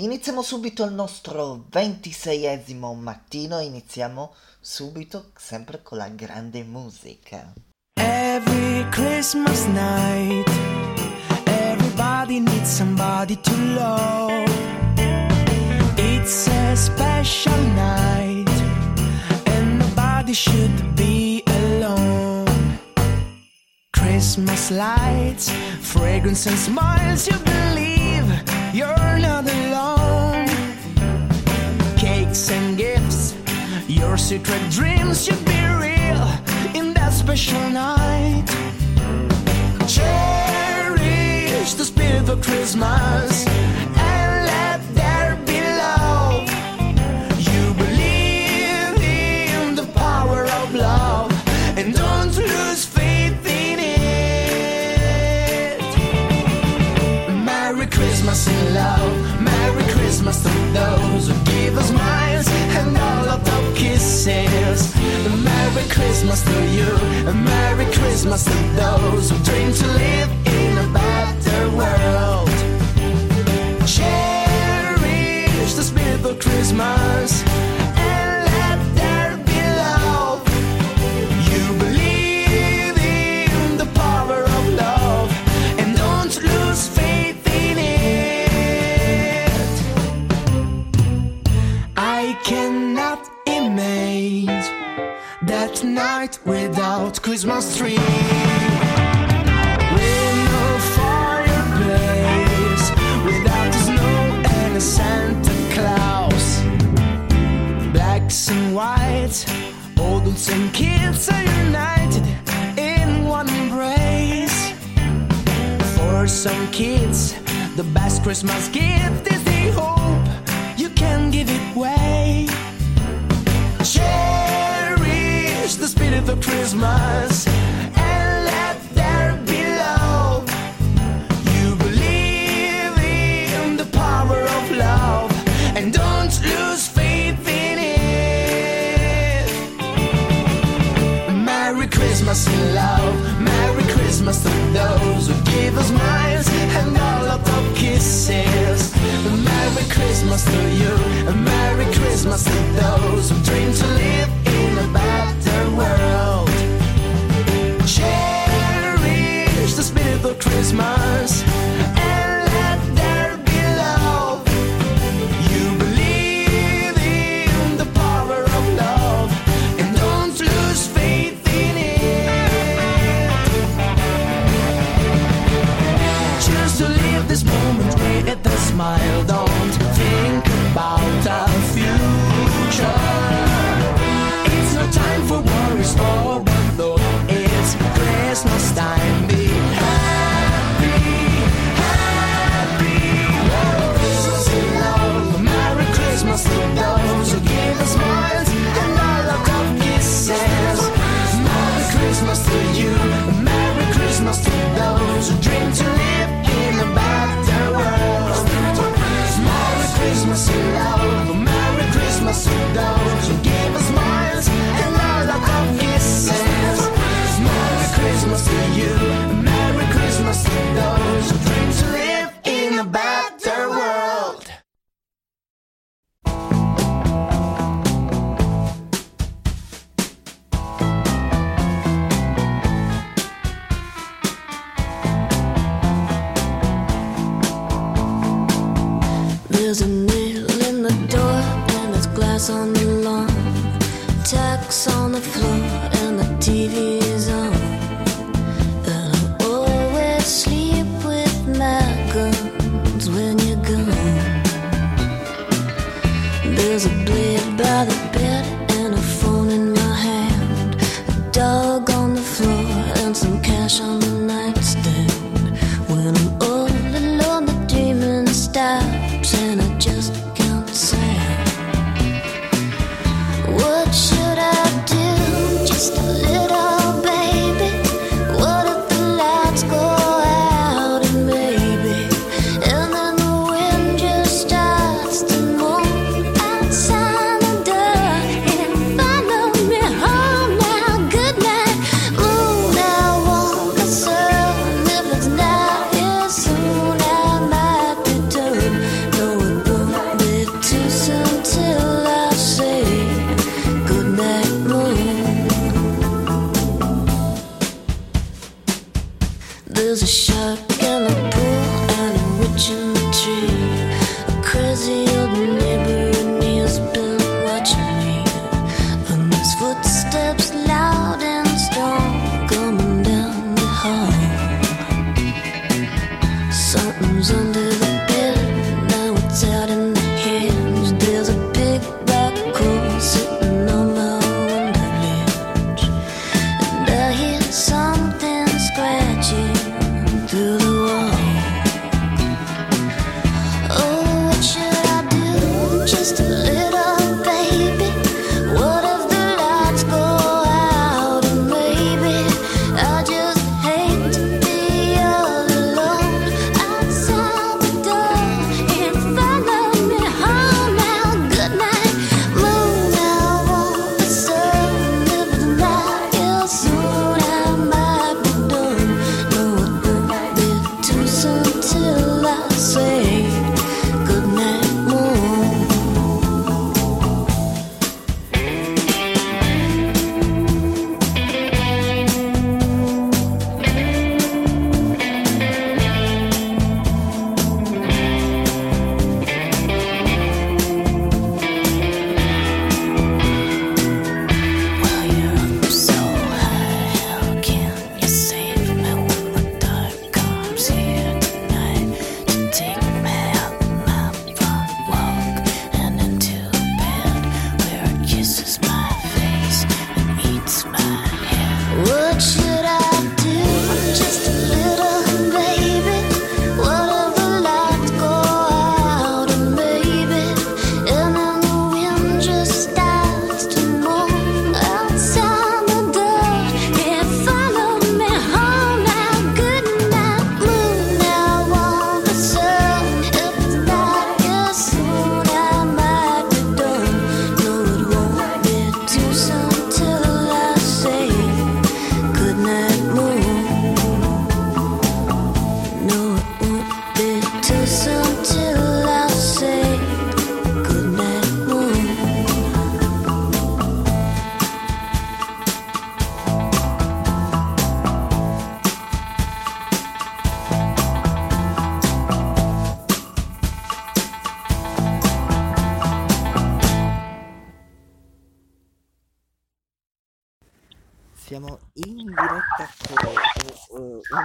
Iniziamo subito il nostro ventiseiesimo mattino, iniziamo subito sempre con la grande musica. Every Christmas night Everybody needs somebody to love. It's a special night And nobody should be alone. Christmas lights, fragrance and smiles You believe. You're not alone tricks and gifts. Your secret dreams should be real in that special night. Cherish the spirit of Christmas. Merry Christmas to those who dream to live Christmas tree. Santa Claus. Blacks and whites, adults and kids are united in one embrace. For some kids, the best Christmas gift is the hope you can give it away. Cheer for Christmas and let there be love. You believe in the power of love and don't lose faith in it. Merry Christmas love, Merry Christmas to those who give us smiles and all of kisses. Merry Christmas to you, Merry Christmas to those who dream to live in a bag. Christmas.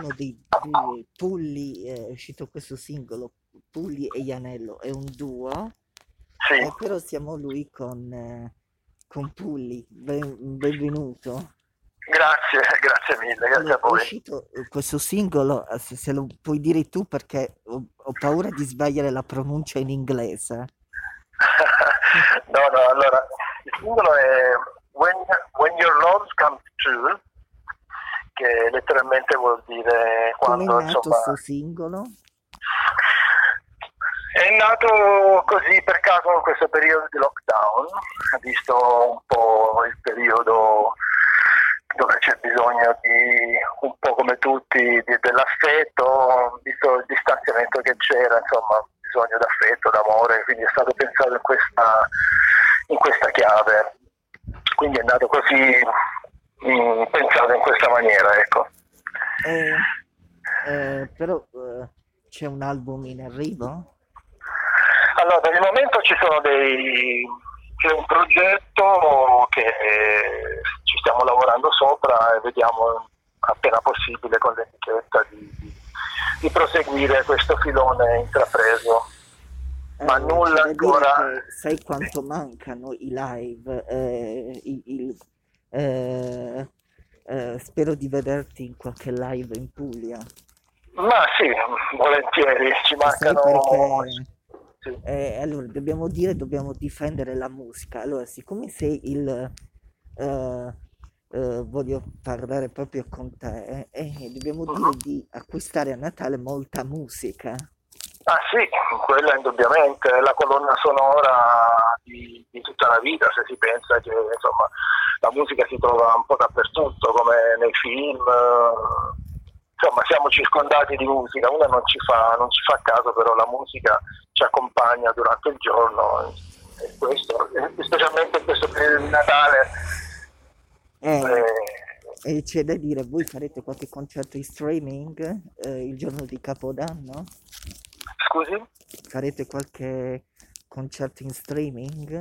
Eh, uno dei due Pulli, è uscito questo singolo, Pulli e Ianello, è un duo, Sì, eh, però siamo lui con, eh, con Pulli, Ben- benvenuto. grazie, grazie mille, grazie Allora, a è voi. uscito eh, questo singolo, eh, se, se lo puoi dire tu perché ho, ho paura di sbagliare la pronuncia in inglese. No, no, allora, il singolo è When, When Your Love Comes True, letteralmente vuol dire Come è quando, nato questo singolo? è nato così per caso in questo periodo di lockdown, visto un po' il periodo dove c'è bisogno di un po' come tutti di- dell'affetto, visto il distanziamento che c'era, insomma, bisogno d'affetto, d'amore, quindi è stato pensato in questa, in questa chiave. Quindi è nato così, mm, pensato in questa maniera, ecco. Eh, eh, però eh, c'è un album in arrivo? Allora, per il momento ci sono dei c'è un progetto che eh, ci stiamo lavorando sopra e vediamo appena possibile con l'etichetta di, di- di proseguire questo filone intrapreso. Ma Eh, nulla da dire ancora. sai quanto mancano i live? eh, il- il- eh, eh, spero di vederti in qualche live in Puglia. Ma sì, volentieri, ci mancano. perché? sì. Eh, allora, dobbiamo dire, dobbiamo difendere la musica. Allora, siccome sei il... eh, eh, voglio parlare proprio con te, eh, dobbiamo dire di acquistare a Natale molta musica. Ah sì, quella indubbiamente è la colonna sonora di, di tutta la vita, se si pensa che insomma, la musica si trova un po' dappertutto, come nei film, insomma siamo circondati di musica, uno non ci fa, non ci fa caso, però la musica ci accompagna durante il giorno, e questo, e specialmente in questo periodo di Natale. Eh, eh, e c'è da dire, voi farete qualche concerto in streaming eh, il giorno di Capodanno? Scusi? Farete qualche concerto in streaming?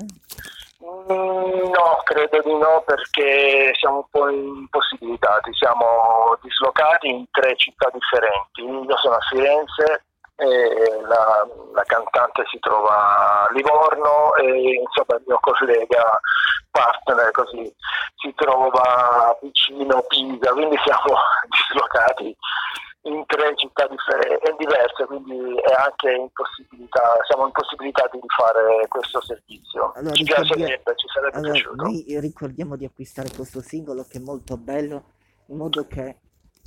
Mm, No, credo di no perché siamo un po' impossibilitati, siamo dislocati in tre città differenti. Io sono a Firenze, e la, la cantante si trova a Livorno e insomma il mio collega partner così si trova vicino a Pisa, quindi siamo dislocati in tre città differenti e diverse, quindi è anche impossibilità, siamo impossibilitati di fare questo servizio. Allora, ci piacerebbe, ci sarebbe Allora, piaciuto. noi ricordiamo di acquistare questo singolo che è molto bello, in modo che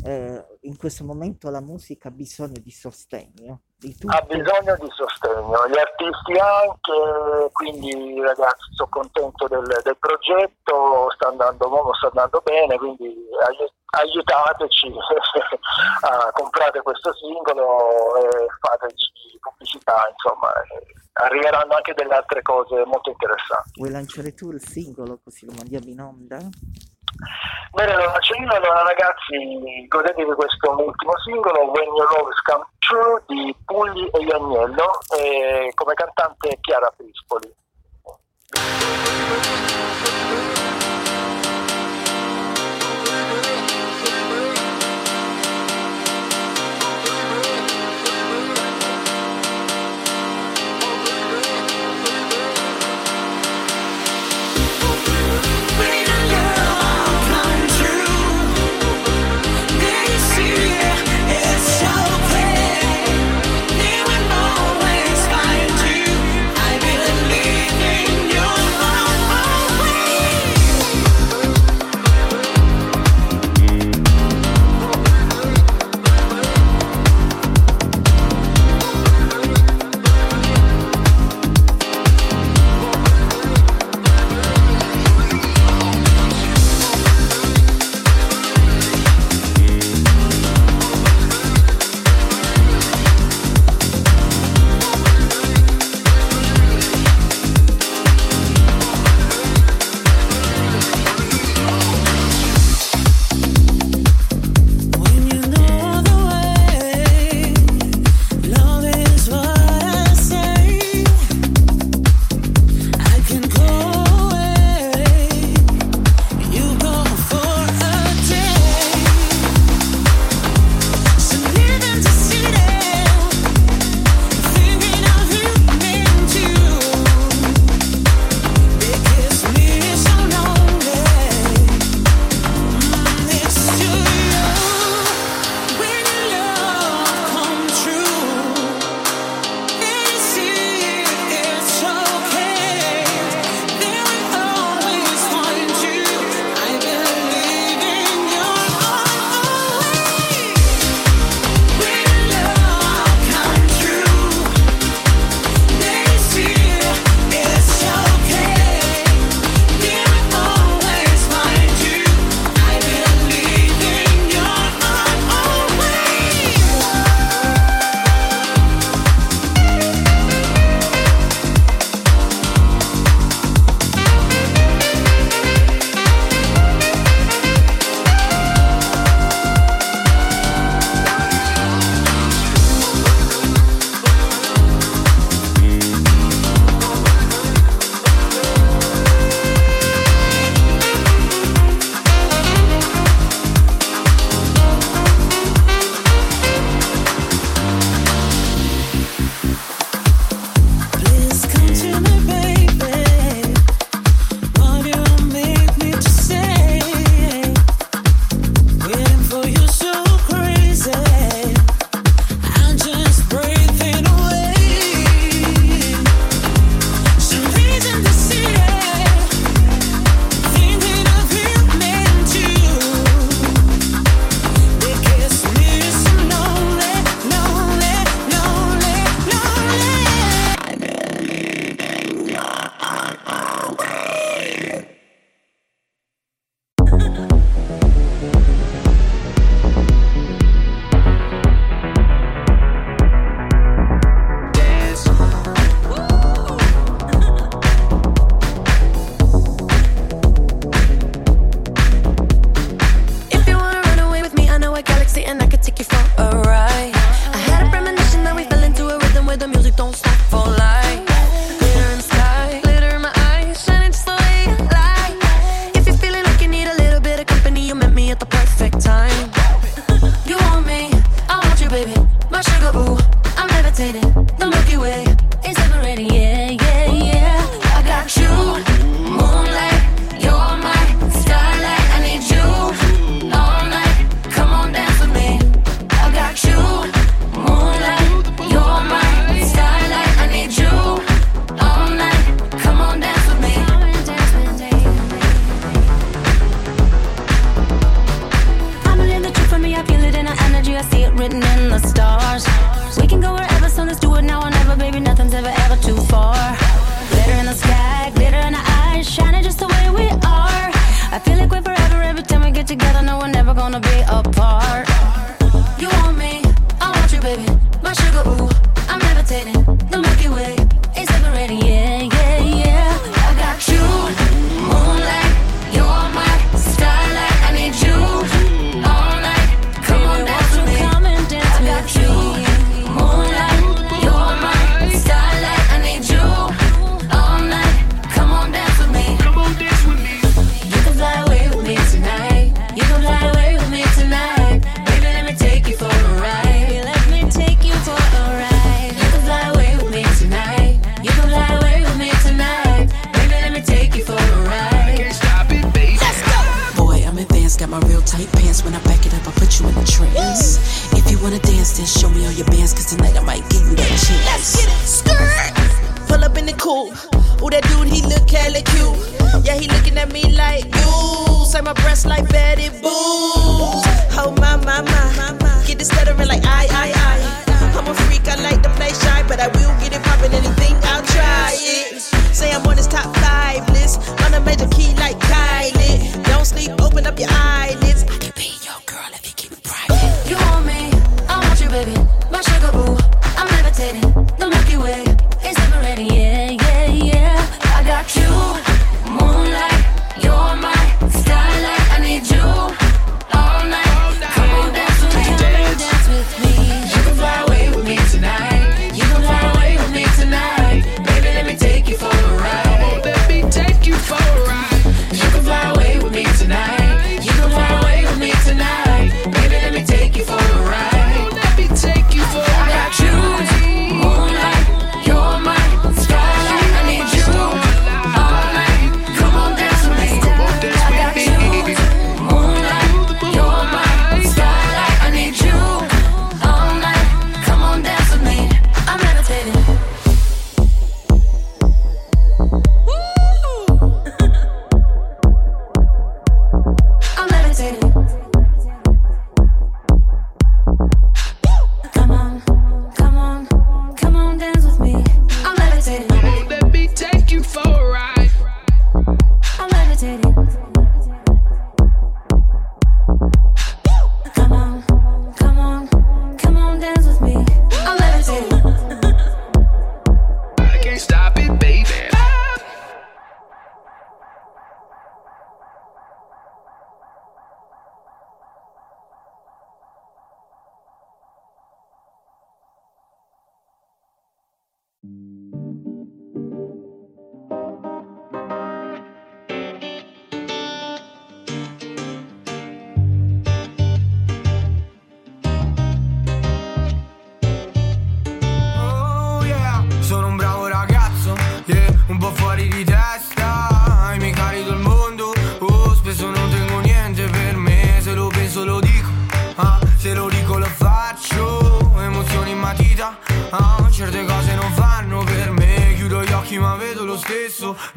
eh, in questo momento la musica ha bisogno di sostegno, di ha bisogno di sostegno, gli artisti anche, quindi ragazzi sono contento del, del progetto, sta andando, sta andando bene, quindi ai- aiutateci a comprare questo singolo e fateci pubblicità, insomma, arriveranno anche delle altre cose molto interessanti. Vuoi lanciare tu il singolo così lo mandiamo in onda? Bene, allora, cioè io, allora ragazzi, godetevi questo ultimo singolo, When Your Love Is Come True, di Pugli e Iagnello, e come cantante Chiara Prispoli. me like you. Say my breasts like Betty Boo.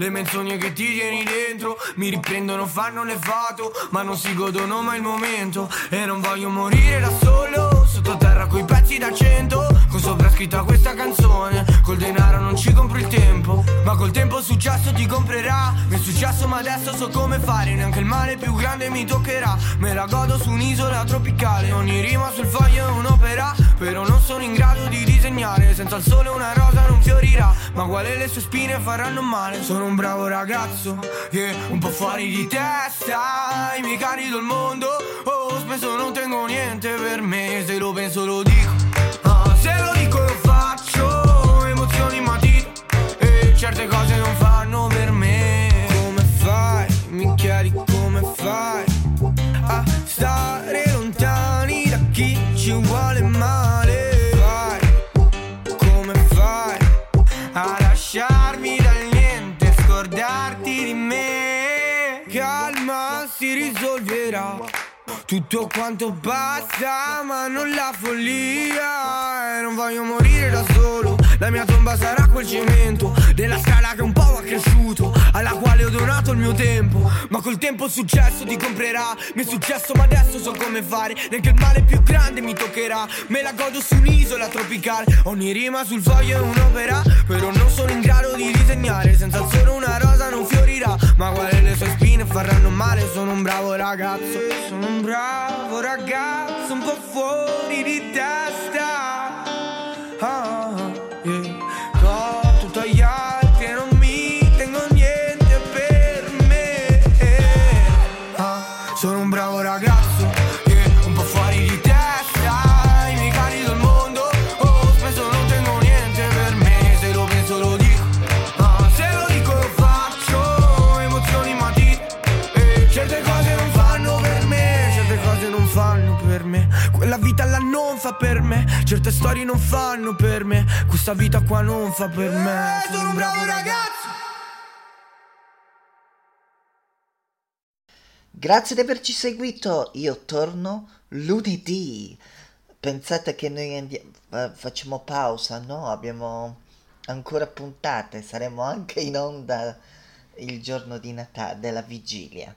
Le menzogne che ti tieni dentro mi riprendono, fanno levato, ma non si godono mai il momento. E non voglio morire da solo, sottoterra coi pezzi da cento. Con sopra scritta questa canzone, col denaro non ci compro il tempo. Ma col tempo successo ti comprerà. Mi è successo, ma adesso so come fare. Neanche il male più grande mi toccherà. Me la godo su un'isola tropicale. Ogni rima sul foglio è un'opera. Però non sono in grado di disegnare. Senza il sole una rosa non fiorirà. Ma quale le sue spine faranno male. Sono un bravo ragazzo, che yeah, un po' fuori di testa. I miei cari il mondo, oh, spesso non tengo niente per me. Se lo penso lo dico, ah, se lo dico lo faccio. Emozioni matite, e certe cose non faccio. Tutto quanto basta, ma non la follia. E non voglio morire da solo. La mia tomba sarà quel cemento della scala che un po' ha cresciuto, alla quale ho donato il mio tempo. Ma col tempo il successo ti comprerà. Mi è successo, ma adesso so come fare. Neanche il male più grande mi toccherà. Me la godo su un'isola tropicale. Ogni rima sul foglio è un'opera. Però non sono in grado di disegnare. Senza il sole una rosa non fiorirà. Ma quale le sue spine faranno male. Sono un bravo ragazzo. Sono un bravo ragazzo, un po' fuori di testa. Per me, certe storie non fanno per me. Questa vita qua non fa per me. Sono un bravo ragazzo. Grazie di averci seguito, io torno lunedì. Pensate che noi andi- fa- facciamo pausa? No, abbiamo ancora puntate, saremo anche in onda il giorno di Natale, della vigilia.